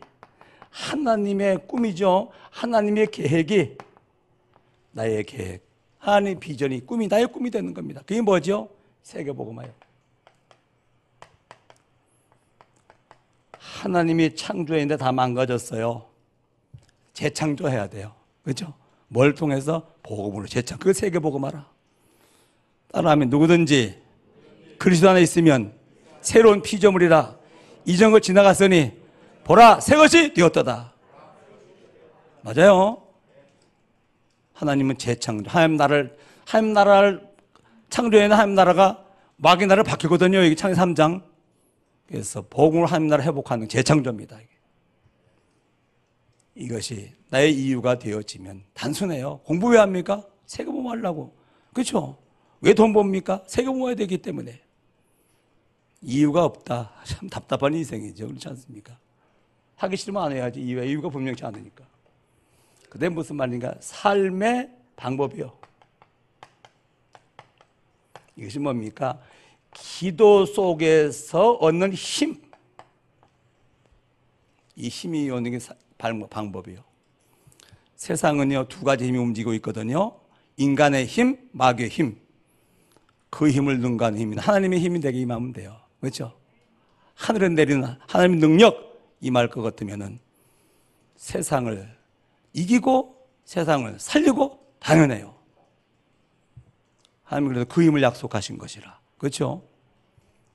하나님의 꿈이죠. 하나님의 계획이 나의 계획, 하나님의 비전이 꿈이 나의 꿈이 되는 겁니다. 그게 뭐죠? 세계복음화요. 하나님이 창조했는데 다 망가졌어요. 재창조해야 돼요. 그렇죠? 뭘 통해서 복음으로 재창. 그 세계 복음화라. 따라하면 누구든지 그리스도 안에 있으면 새로운 피조물이라 이전 것 지나갔으니 보라 새 것이 되었도다. 맞아요. 하나님은 재창조. 하나님 나라를 하나님 나라를 창조에는 하나님 나라가 마귀 나라를 바뀌거든요. 여기 창세 3장. 그래서 복음으로 하나님 나라 회복하는 재창조입니다. 이것이 나의 이유가 되어지면 단순해요. 공부 왜 합니까? 세금 하려고. 그렇죠? 왜돈 법니까? 세금 모아야 되기 때문에. 이유가 없다. [LAUGHS] 참 답답한 인생이죠. 그렇지 않습니까? 하기 싫으면 안 해야지. 이유가, 이유가 분명치 않으니까. 그게 무슨 말인가? 삶의 방법이요. 이것이 뭡니까? 기도 속에서 얻는 힘. 이 힘이 오는 게 방법이요. 세상은요, 두 가지 힘이 움직이고 있거든요. 인간의 힘, 마귀의 힘. 그 힘을 능가하는 힘이 하나님의 힘이 되게 임하면 돼요. 그렇죠? 하늘에 내리는 하나님의 능력 임할 것 같으면은 세상을 이기고 세상을 살리고 당연해요. 하나님 그래서 그 힘을 약속하신 것이라. 그렇죠?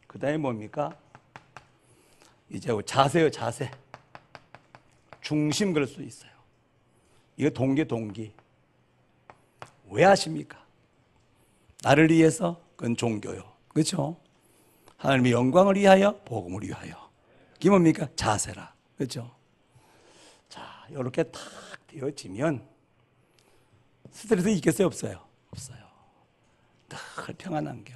그 다음에 뭡니까? 이제 자세요, 자세. 중심 그럴 수 있어요. 이거 동기, 동기. 왜 하십니까? 나를 위해서 그건 종교요. 그렇죠? 하나님의 영광을 위하여 복음을 위하여. 이게 뭡니까? 자세라. 그렇죠? 자, 이렇게 탁 되어지면 스트레스 있겠어요? 없어요? 없어요. 늘 평안한 겨.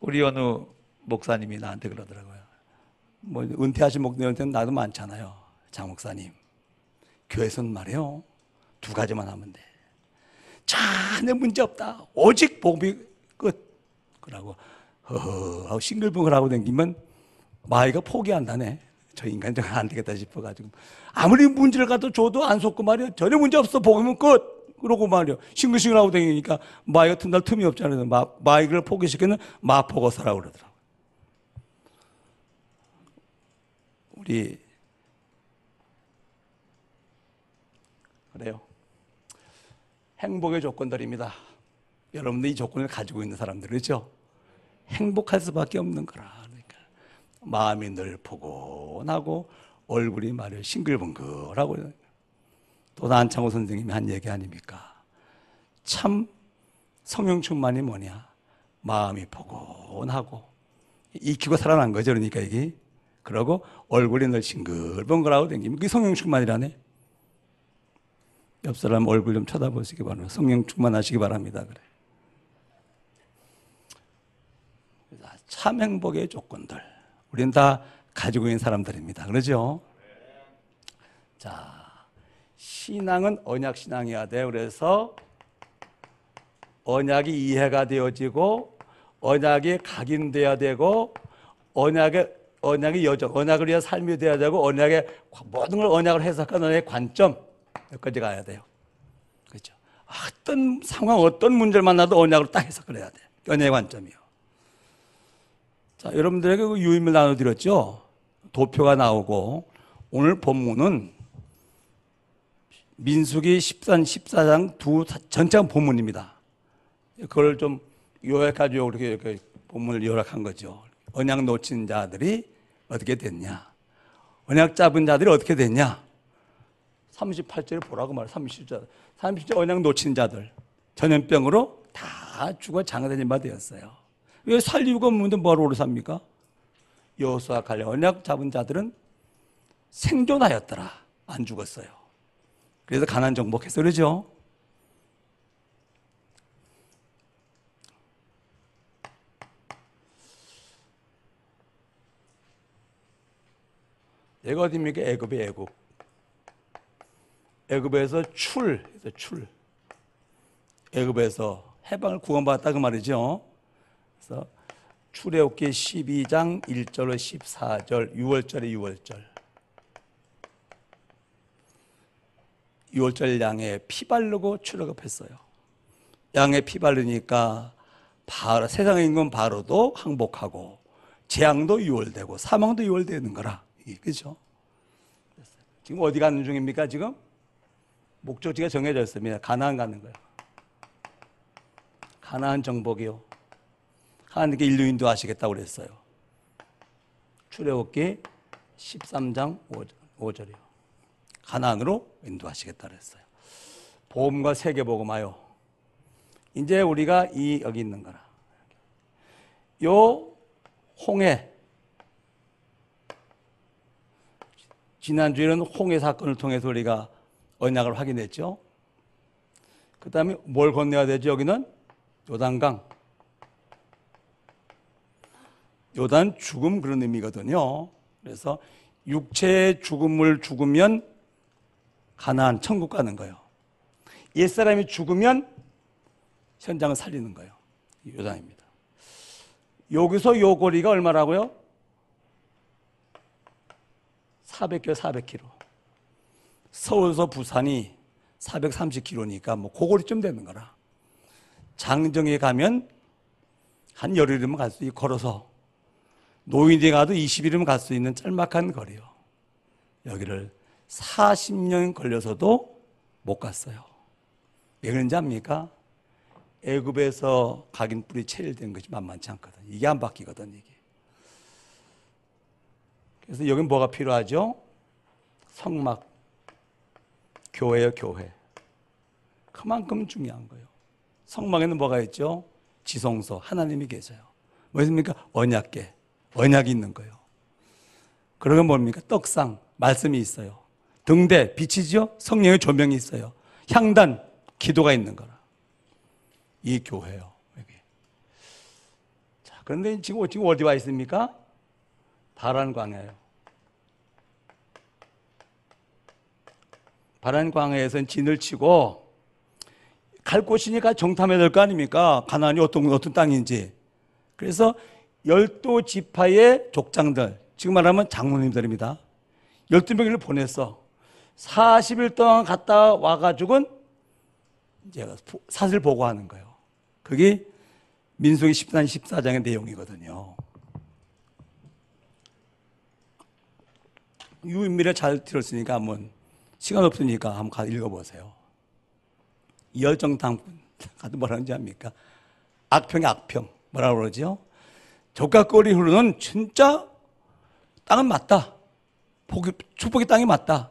우리 어느 목사님이 나한테 그러더라고요. 뭐 은퇴하신 목사님한테는 나도 많잖아요. 장 목사님. 교회에서는 말이요. 두 가지만 하면 돼. 전혀 문제 없다. 오직 복음이 끝. 그러고 허허 싱글벙글 하고 다니면 마이가 포기한다네. 저 인간 정안 되겠다 싶어가지고. 아무리 문제를 갖다 줘도 안 속고 말이야. 전혀 문제 없어. 복음은 끝. 그러고 말이야. 싱글싱글 하고 다니니까 마이가 틈날 틈이 없잖아요. 마, 마이를 포기시키는 마포거사라고 그러더라고 우리 그래요 행복의 조건들입니다 여러분들 이 조건을 가지고 있는 사람들 그렇죠 행복할 수밖에 없는 거라 그러니까 마음이 늘 포근하고 얼굴이 말이야 싱글벙글하고 또 안창호 선생님이 한 얘기 아닙니까? 참 성령 충만이 뭐냐? 마음이 포근하고 익히고 살아난 거죠. 그러니까 이게 그러고 얼굴이 늘 싱글벙글하고 댕기면 그게 성령 충만이라네. 옆 사람 얼굴 좀 쳐다보시기 바랍니다. 성령 충만하시기 바랍니다. 그래. 참 행복의 조건들. 우리는 다 가지고 있는 사람들입니다. 그러죠? 자, 신앙은 언약 신앙이어야 돼요. 그래서 언약이 이해가 되어지고 언약이 각인돼야 되고 언약의 언약이 여정, 언약을 위한 삶이 돼야 되고 언약의 모든 걸 언약을 해석하는 언약의 관점 여기까지 가야 돼요. 그렇죠? 어떤 상황, 어떤 문제를 만나도 언약으로 딱 해석을 해야 돼. 언약의 관점이요. 자, 여러분들에게 그 유임을 나눠드렸죠? 도표가 나오고, 오늘 본문은 민수기 13, 14장 두 전장 본문입니다. 그걸 좀 요약하죠. 이렇게, 이렇게 본문을 요약한 거죠. 언약 놓친 자들이 어떻게 됐냐? 언약 잡은 자들이 어떻게 됐냐? 38절을 보라고 말해. 30절. 30절 언약 놓친 자들. 전염병으로 다 죽어 장사된 바 되었어요. 왜살 이유가 없는데 뭐하러 오래 삽니까? 여호수아 갈렙 언약 잡은 자들은 생존하였더라. 안 죽었어요. 그래서 가난 정복해서 그러죠. 얘가 어디입니까? 애굽이 애굽. 애굽에서 출, 출. 애굽에서 해방을 구원받았다 그 말이죠. 그래서 출애굽기 12장 1절로 14절, 6월절에 6월절. 6월절 양에 피 바르고 출애굽했어요. 양에 피 바르니까 바로 세상에 있는 바로도 항복하고 재앙도 유월되고 사망도 유월되는 거라. 그죠? 지금 어디 가는 중입니까? 지금 목적지가 정해져 있습니다. 가나안 가는 거예요. 가나안 정복이요. 하나님께 인류 인도하시겠다고 그랬어요. 출애굽기 13장 5절 이요. 가나안으로 인도하시겠다 그랬어요. 보험과 세계복음하여 이제 우리가 이 여기 있는 거라. 요 홍해 지난주에는 홍해 사건을 통해서 우리가 언약을 확인했죠. 그 다음에 뭘 건너야 되죠? 여기는 요단강. 요단 죽음 그런 의미거든요. 그래서 육체의 죽음을 죽으면 가나안 천국 가는 거예요. 옛사람이 죽으면 현장을 살리는 거예요. 요단입니다. 여기서 요 거리가 얼마라고요? 400km, 400km. 서울에서 부산이 430km니까 뭐 고거리쯤 되는 거라. 장정에 가면 한 열흘이면 갈 수 있고 걸어서 노인에 가도 20일이면 갈 수 있는 짤막한 거리요. 여기를 40년 걸려서도 못 갔어요. 왜 그런지 압니까? 애굽에서 각인 뿌리 체일된 것이 만만치 않거든. 이게 안 바뀌거든, 이게. 그래서 여긴 뭐가 필요하죠? 성막, 교회요, 교회. 그만큼 중요한 거예요. 성막에는 뭐가 있죠? 지성소, 하나님이 계세요. 뭐 있습니까? 언약계, 언약이 있는 거예요. 그러면 뭡니까? 떡상, 말씀이 있어요. 등대, 빛이죠? 성령의 조명이 있어요. 향단, 기도가 있는 거라. 이 교회요. 여기. 자, 그런데 지금 지금 어디 와 있습니까? 바란 광야요. 바란 광야에선 진을 치고 갈 곳이니까 정탐해야 될 거 아닙니까? 가나안이 어떤 어떤 땅인지. 그래서 열두 지파의 족장들, 지금 말하면 장로님들입니다. 열두 명을 보냈어. 40일 동안 갔다 와가지고는 이제 사실 보고하는 거예요. 그게 민수기 14장 14장의 내용이거든요. 유인미를 잘 들었으니까 한번 시간 없으니까 한번 가 읽어보세요. 열정당군 [LAUGHS] 가도 뭐라는지 압니까? 악평이 악평 뭐라 그러죠? 적각거리 흐르는 진짜 땅은 맞다. 복이, 축복의 땅이 맞다.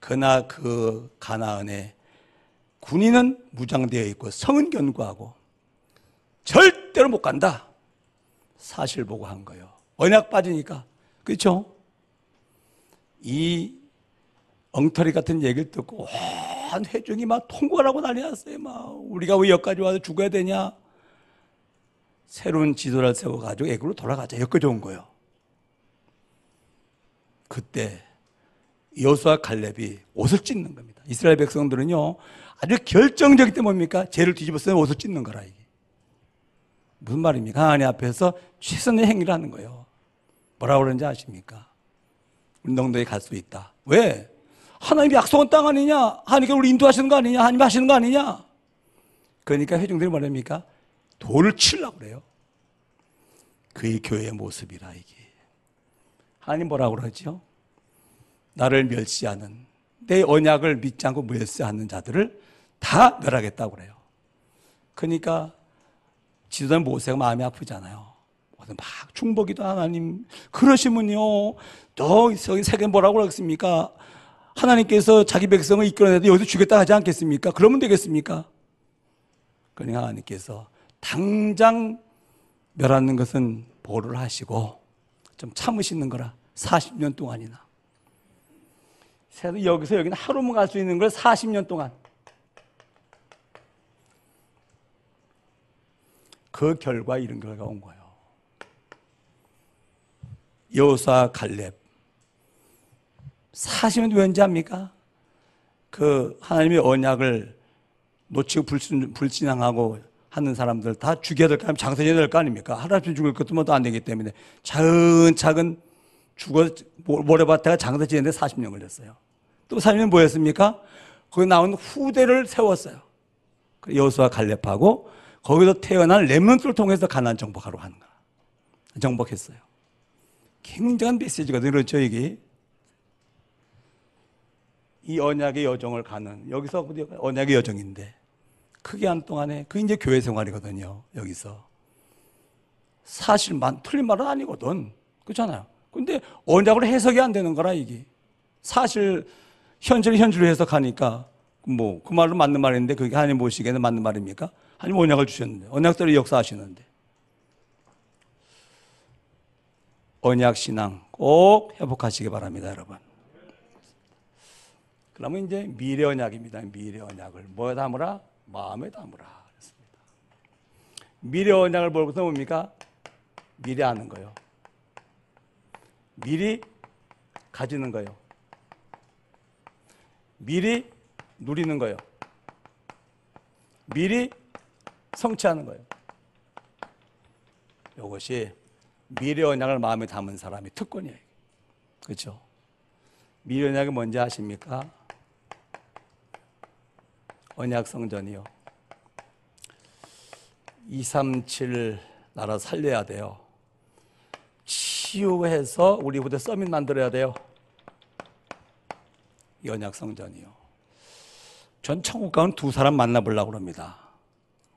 그러나 그 가나안에 군인은 무장되어 있고 성은 견고하고 절대로 못 간다. 사실 보고 한 거예요. 언약 빠지니까. 그렇죠? 이 엉터리 같은 얘기를 듣고 한 회중이 막 통과하고 난리 났어요. 막 우리가 왜 여기까지 와서 죽어야 되냐? 새로운 지도를 세워가지고 애굽으로 돌아가자. 여기까지 온 거예요. 그때 여수와 갈렙이 옷을 찢는 겁니다. 이스라엘 백성들은요 아주 결정적일 때 뭡니까? 죄를 뒤집어 쓰면 옷을 찢는 거라 이게. 무슨 말입니까? 하나님 앞에서 최선의 행위를 하는 거예요. 뭐라 그러는지 아십니까? 농도에 갈 수 있다. 왜? 하나님이 약속한 땅 아니냐? 하나님께 우리 인도하시는 거 아니냐? 하나님 하시는 거 아니냐? 그러니까 회중들이 뭐랍니까? 돌을 치려고 그래요. 그의 교회의 모습이라 이게. 하나님 뭐라고 그러죠? 나를 멸시하는 내 언약을 믿지 않고 멸시하는 자들을 다 멸하겠다고 그래요. 그러니까 지도자는 모세가 마음이 아프잖아요. 막 충복이도 하나님 그러시면요. 또 저기 세계 뭐라고 그러겠습니까? 하나님께서 자기 백성을 이끌어내도 여기서 죽였다 하지 않겠습니까? 그러면 되겠습니까? 그러니까 하나님께서 당장 멸하는 것은 보를 하시고 좀 참으시는 거라 40년 동안이나 여기서 여기는 하루만 갈 수 있는 걸 40년 동안 그 결과 이런 결과가 온 거예요. 여호사 갈렙 40년 왠지 합니까? 그 하나님의 언약을 놓치고 불신, 불신앙하고 하는 사람들 다 죽여야 될거 아니면 장사해야 될 거 아닙니까? 하루아침에 죽을 것도 뭐도 안 되기 때문에 차근차근 죽어 모래밭에가 장사 지는데 40년 걸렸어요. 또 40년 뭐였습니까? 거기 나온 후대를 세웠어요. 그 여호수아 갈렙하고 거기서 태어난 렘넌트를 통해서 가나안 정복하러 가는 거야. 정복했어요. 굉장한 메시지거든요. 그렇죠, 이게. 이 언약의 여정을 가는 여기서 언약의 여정인데 크게 한 동안에 그 이제 교회 생활이거든요. 여기서 사실 만 틀린 말은 아니거든. 그렇잖아요. 근데 언약으로 해석이 안 되는 거라 이게 사실 현실 현실로 해석하니까 뭐 그 말은 맞는 말인데 그게 하나님 보시기에는 맞는 말입니까? 하나님 언약을 주셨는데 언약대로 역사하시는데 언약 신앙 꼭 회복하시기 바랍니다, 여러분. 그러면 이제 미래 언약입니다. 미래 언약을 뭐에 담으라? 마음에 담으라. 그랬습니다. 미래 언약을 보고서 뭡니까? 미래 하는 거요. 미리 가지는 거요. 미리 누리는 거요. 미리 성취하는 거예요. 이것이 미래 언약을 마음에 담은 사람이 특권이에요. 그렇죠? 미래 언약이 뭔지 아십니까? 언약 성전이요. 237 나라 살려야 돼요. 치유해서 우리 부대 서밋 만들어야 돼요. 이 언약 성전이요. 전 천국 가면 두 사람 만나보려고 합니다.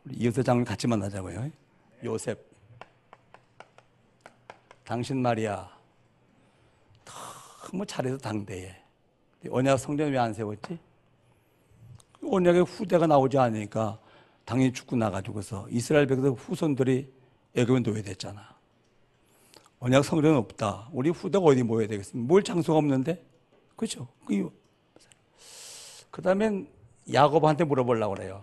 우리 이효세 장님 같이 만나자고요. 요셉. 당신 말이야. 너무 잘해서 당대에. 언약 성전 왜 안 세웠지? 언약의 후대가 나오지 않으니까 당연히 죽고 나가지고서 이스라엘 백성 후손들이 애굽에 노예됐잖아. 언약 성전은 없다. 우리 후대가 어디 모여야 되겠습니까? 뭘 장소가 없는데? 그렇죠? 그 다음엔 야곱한테 물어보려고 그래요.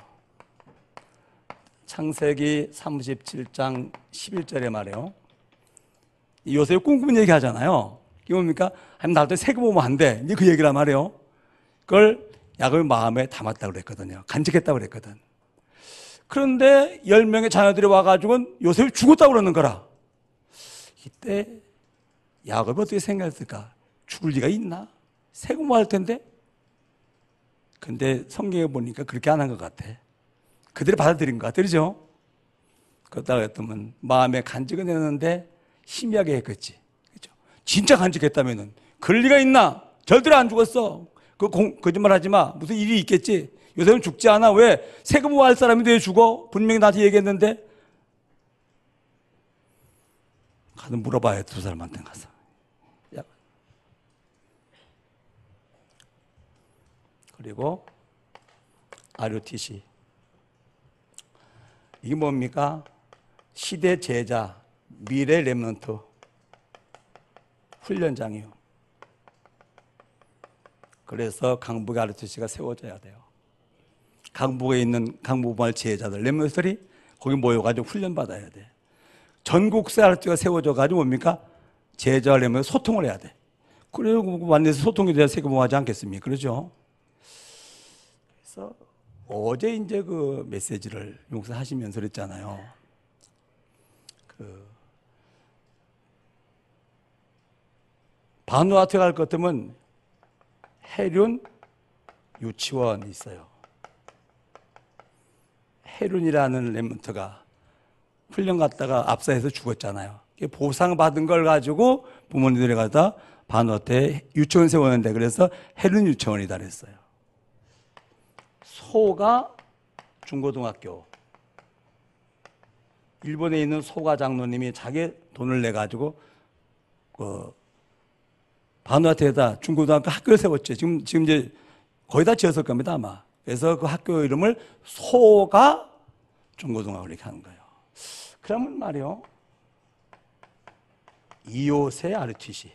창세기 37장 11절에 말이에요. 요새 꿈꾸는 얘기 하잖아요. 이게 뭡니까? 하나님 나한테 세금 오면 안 돼. 이제 그 얘기란 말이에요. 그걸 야곱의 마음에 담았다고 그랬거든요. 간직했다고 그랬거든. 그런데 열 명의 자녀들이 와가지고 요셉이 죽었다고 그러는 거라. 이때 야곱이 어떻게 생각했을까? 죽을 리가 있나? 세금 뭐할 텐데? 근데 성경에 보니까 그렇게 안 한 것 같아. 그들이 받아들인 것 같아. 그죠? 그러다가 했더면 마음에 간직은 했는데 희미하게 했겠지. 그죠? 진짜 간직했다면은 그럴 리가 있나? 절대로 안 죽었어. 그 공, 거짓말 하지 마. 무슨 일이 있겠지. 요새는 죽지 않아. 왜? 세금 뭐할 사람이 왜 죽어? 분명히 나한테 얘기했는데. 가서 물어봐야 두 사람한테 가서. 야. 그리고 RUTC. 이게 뭡니까? 시대 제자, 미래 랩런트 훈련장이요. 그래서 강북에 RUTC가 세워져야 돼요. 강북에 있는 강북마을 제자들, 랩런트들이 거기 모여가지고 훈련받아야 돼. 전국세 RUTC가 세워져가지고 뭡니까? 제자와 랩런트 소통을 해야 돼. 그리고 완전히 소통이 돼야 세금하지 않겠습니까? 그러죠? 그래서 어제 이제 그 메시지를 용서 하시면서 그랬잖아요. 그 바누아트 갈 것 같으면 해륜 유치원이 있어요. 해륜이라는 랩런트가 훈련 갔다가 압사해서 죽었잖아요. 보상 받은 걸 가지고 부모님들이 가다 바누아트에 유치원 세웠는데 그래서 해륜 유치원이다 그랬어요. 소가 중고등학교. 일본에 있는 소가 장로님이 자기 돈을 내 가지고 그 바누아트에다 중고등학교 학교를 세웠죠. 지금 지금 이제 거의 다 지었을 겁니다 아마. 그래서 그 학교 이름을 소가 중고등학교 이렇게 하는 거예요. 그러면 말이요. 이웃의 RTC.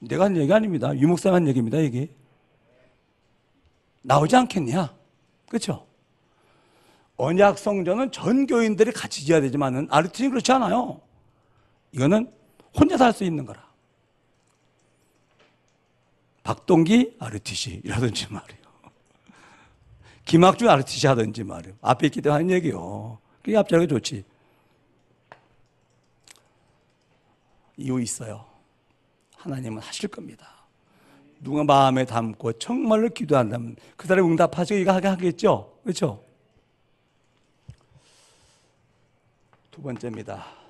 내가 한 얘기 아닙니다. 유목사가 한 얘기입니다, 이게. 나오지 않겠냐? 그렇죠? 언약 성전은 전 교인들이 같이 지어야 되지만은 RTC는 그렇지 않아요. 이거는 혼자 살 수 있는 거라. 박동기 RTC라든지 말이요. 김학중 RTC 하든지 말이요. 앞에 있기 때문에 하는 얘기요. 그게 앞자리가 좋지. 이유 있어요. 하나님은 하실 겁니다. 누가 마음에 담고 정말로 기도한다면 그 사람이 응답하시고 이거 하게 하겠죠? 그렇죠? 두 번째입니다.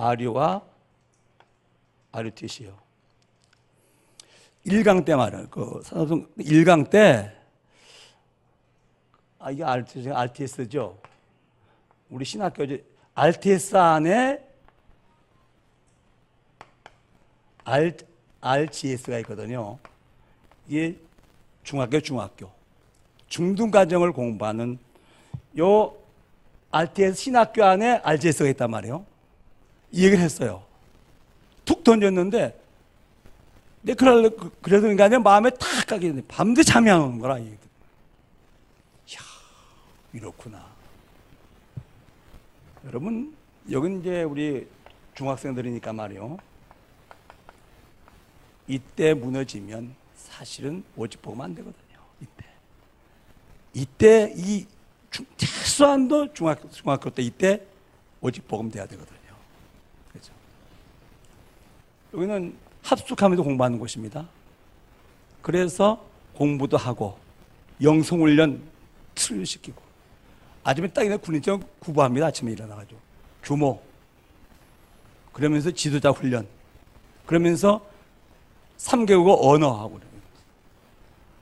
아류와 아류티시요. 1강 때 말이에요. 그 산업성 1강 때 아, 이게 RTS, RTS죠. 우리 신학교 이제 RTS 안에 R, RGS가 있거든요. 이게 중학교, 중학교. 중등과정을 공부하는 요 RTS 신학교 안에 RGS가 있단 말이에요. 이 얘기를 했어요. 툭 던졌는데, 내 그럴, 그러던 게 아니라 마음에 탁 가게 되네. 밤새 잠이 안 오는 거라. 이야, 이렇구나. 여러분, 여긴 이제 우리 중학생들이니까 말이요. 이때 무너지면 사실은 오직 보면 안 되거든요. 이때. 이때 이 중, 최소한도 중학교, 중학교 때 이때 오직 복음 돼야 되거든요. 그죠? 여기는 합숙하면서 공부하는 곳입니다. 그래서 공부도 하고 영성훈련 틀시키고 아침에 딱 일어나 군인증 구부합니다. 아침에 일어나가지고 규모 그러면서 지도자 훈련 그러면서 3개국어 언어하고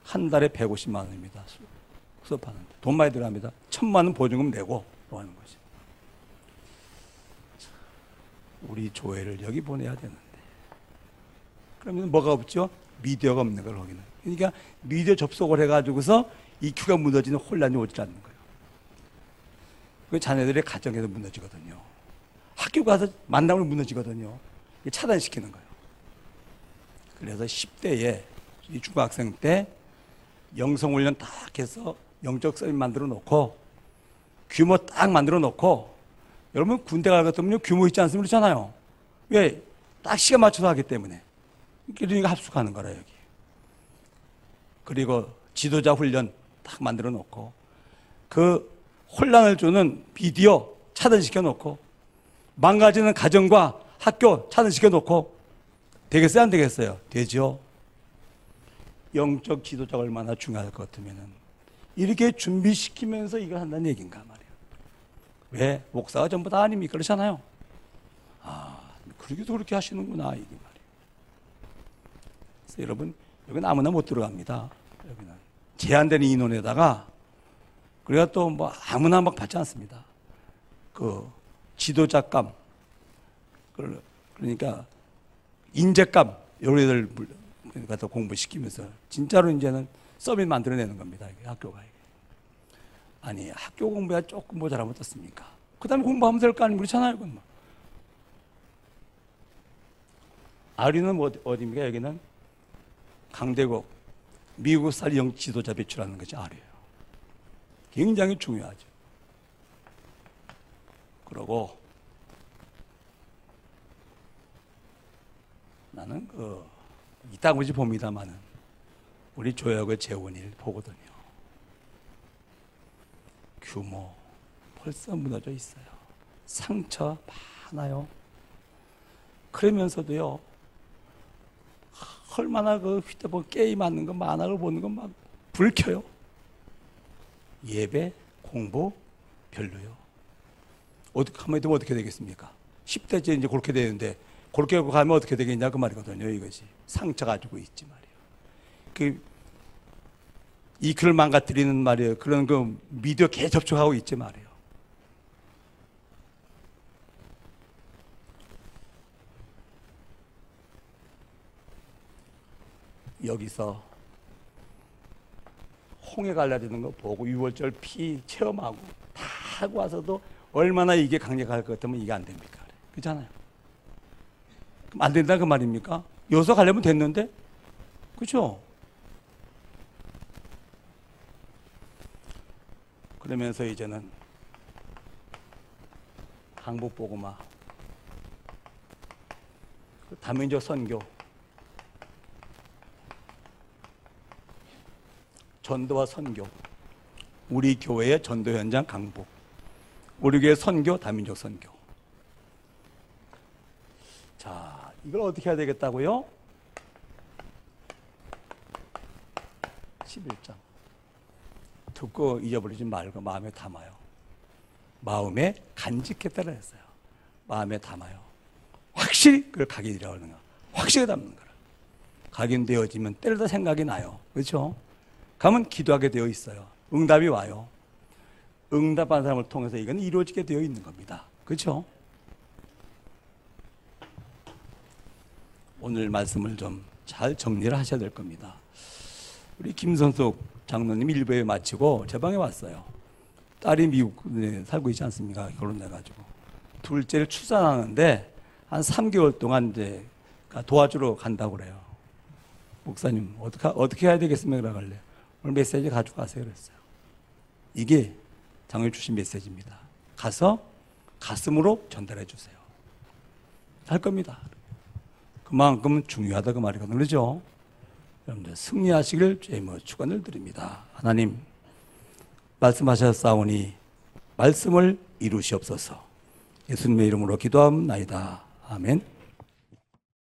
한 달에 150만 원입니다. 수업하는데 돈 많이 들어갑니다. 천만 원 보증금 내고 뭐 하는 거지. 우리 조회를 여기 보내야 되는데 그러면 뭐가 없죠? 미디어가 없는 걸 거기는. 그러니까 미디어 접속을 해가지고서 EQ가 무너지는 혼란이 오지 않는 거예요. 그 자녀들의 가정에서 무너지거든요. 학교 가서 만남을 무너지거든요. 차단시키는 거예요. 그래서 10대에 이 중학생 때 영성훈련 딱 해서 영적 서밋 만들어 놓고 규모 딱 만들어 놓고 여러분 군대 갈것 같으면 규모 있지 않습니까? 그렇잖아요. 왜? 딱 시간 맞춰서 하기 때문에. 그러니까 합숙하는 거라 여기. 그리고 지도자 훈련 딱 만들어 놓고 그 혼란을 주는 비디오 차단시켜 놓고 망가지는 가정과 학교 차단시켜 놓고 되겠어요 안 되겠어요? 되죠. 영적 지도자가 얼마나 중요할 것 같으면은 이렇게 준비시키면서 이걸 한다는 얘기인가 말이에요. 왜? 목사가 전부 다 아닙니까? 그렇잖아요. 아, 그러기도 그렇게 하시는구나 이게. 그래서 여러분 여기는 아무나 못 들어갑니다. 여기는 제한된 인원에다가 그래가 또 뭐 아무나 막 받지 않습니다. 그 지도자감 그러니까 인재감 요런 애들 갖다 공부시키면서 진짜로 이제는 서밋 만들어내는 겁니다. 학교가. 아니 학교 공부야 조금 모자라면 어떻습니까? 그다음에 공부하면 될 거 아니면 그렇잖아요, 그건 뭐. 아리는 뭐 어디, 어디입니까? 여기는 강대국 미국살 영 지도자 배출하는 것이 아리예요. 굉장히 중요하죠. 그러고 나는 그 이따구지 봅니다만은 우리 조약의 재원일 보거든요. 규모 벌써 무너져 있어요. 상처 많아요. 그러면서도요. 얼마나 그 휴대폰 게임 하는 거 만화를 보는 거 막 불켜요. 예배 공부 별로요. 어떻게 하면 되면 어떻게 되겠습니까? 10대 째 이제 그렇게 되는데 그렇게 가면 어떻게 되겠냐 그 말이거든요. 이것이 상처 가지고 있지 말이에요. 그 이 글을 망가뜨리는 말이에요. 그런 그 미디어 계 접촉하고 있지 말이에요. 여기서 홍해 갈라지는 거 보고 6월절 피 체험하고 다 하고 와서도 얼마나 이게 강력할 것 같으면 이게 안 됩니까? 그렇잖아요. 그럼 안 된다 그 말입니까? 여기서 가려면 됐는데? 그렇죠? 그러면서 이제는 항복보고마 그 다민족 선교 전도와 선교 우리 교회의 전도 현장 강복 우리 교회 선교 다민족 선교. 자 이걸 어떻게 해야 되겠다고요? 11장. 듣고 잊어버리지 말고 마음에 담아요. 마음에 간직했다라 했어요. 마음에 담아요. 확실히 그걸 각인이라고 하는 거야. 확실히 담는 거라. 각인되어지면 때려다 생각이 나요. 그렇죠? 가면 기도하게 되어 있어요. 응답이 와요. 응답한 사람을 통해서 이건 이루어지게 되어 있는 겁니다. 그렇죠? 오늘 말씀을 좀 잘 정리를 하셔야 될 겁니다. 우리 김선숙 장로님 일부에 마치고 제 방에 왔어요. 딸이 미국에 살고 있지 않습니까? 결혼해가지고. 둘째를 출산하는데 한 3개월 동안 이제 도와주러 간다고 그래요. 목사님, 어떻게, 어떻게 해야 되겠습니까? 그러길래. 오늘 메시지 가져가세요. 그랬어요. 이게 장로님 주신 메시지입니다. 가서 가슴으로 전달해 주세요. 할 겁니다. 그만큼 중요하다 그 말이거든요. 그렇죠? 여러분들 승리하시길 주의 뭐 축원을 드립니다. 하나님 말씀하셨사오니 말씀을 이루시옵소서. 예수님의 이름으로 기도합나이다. 아멘.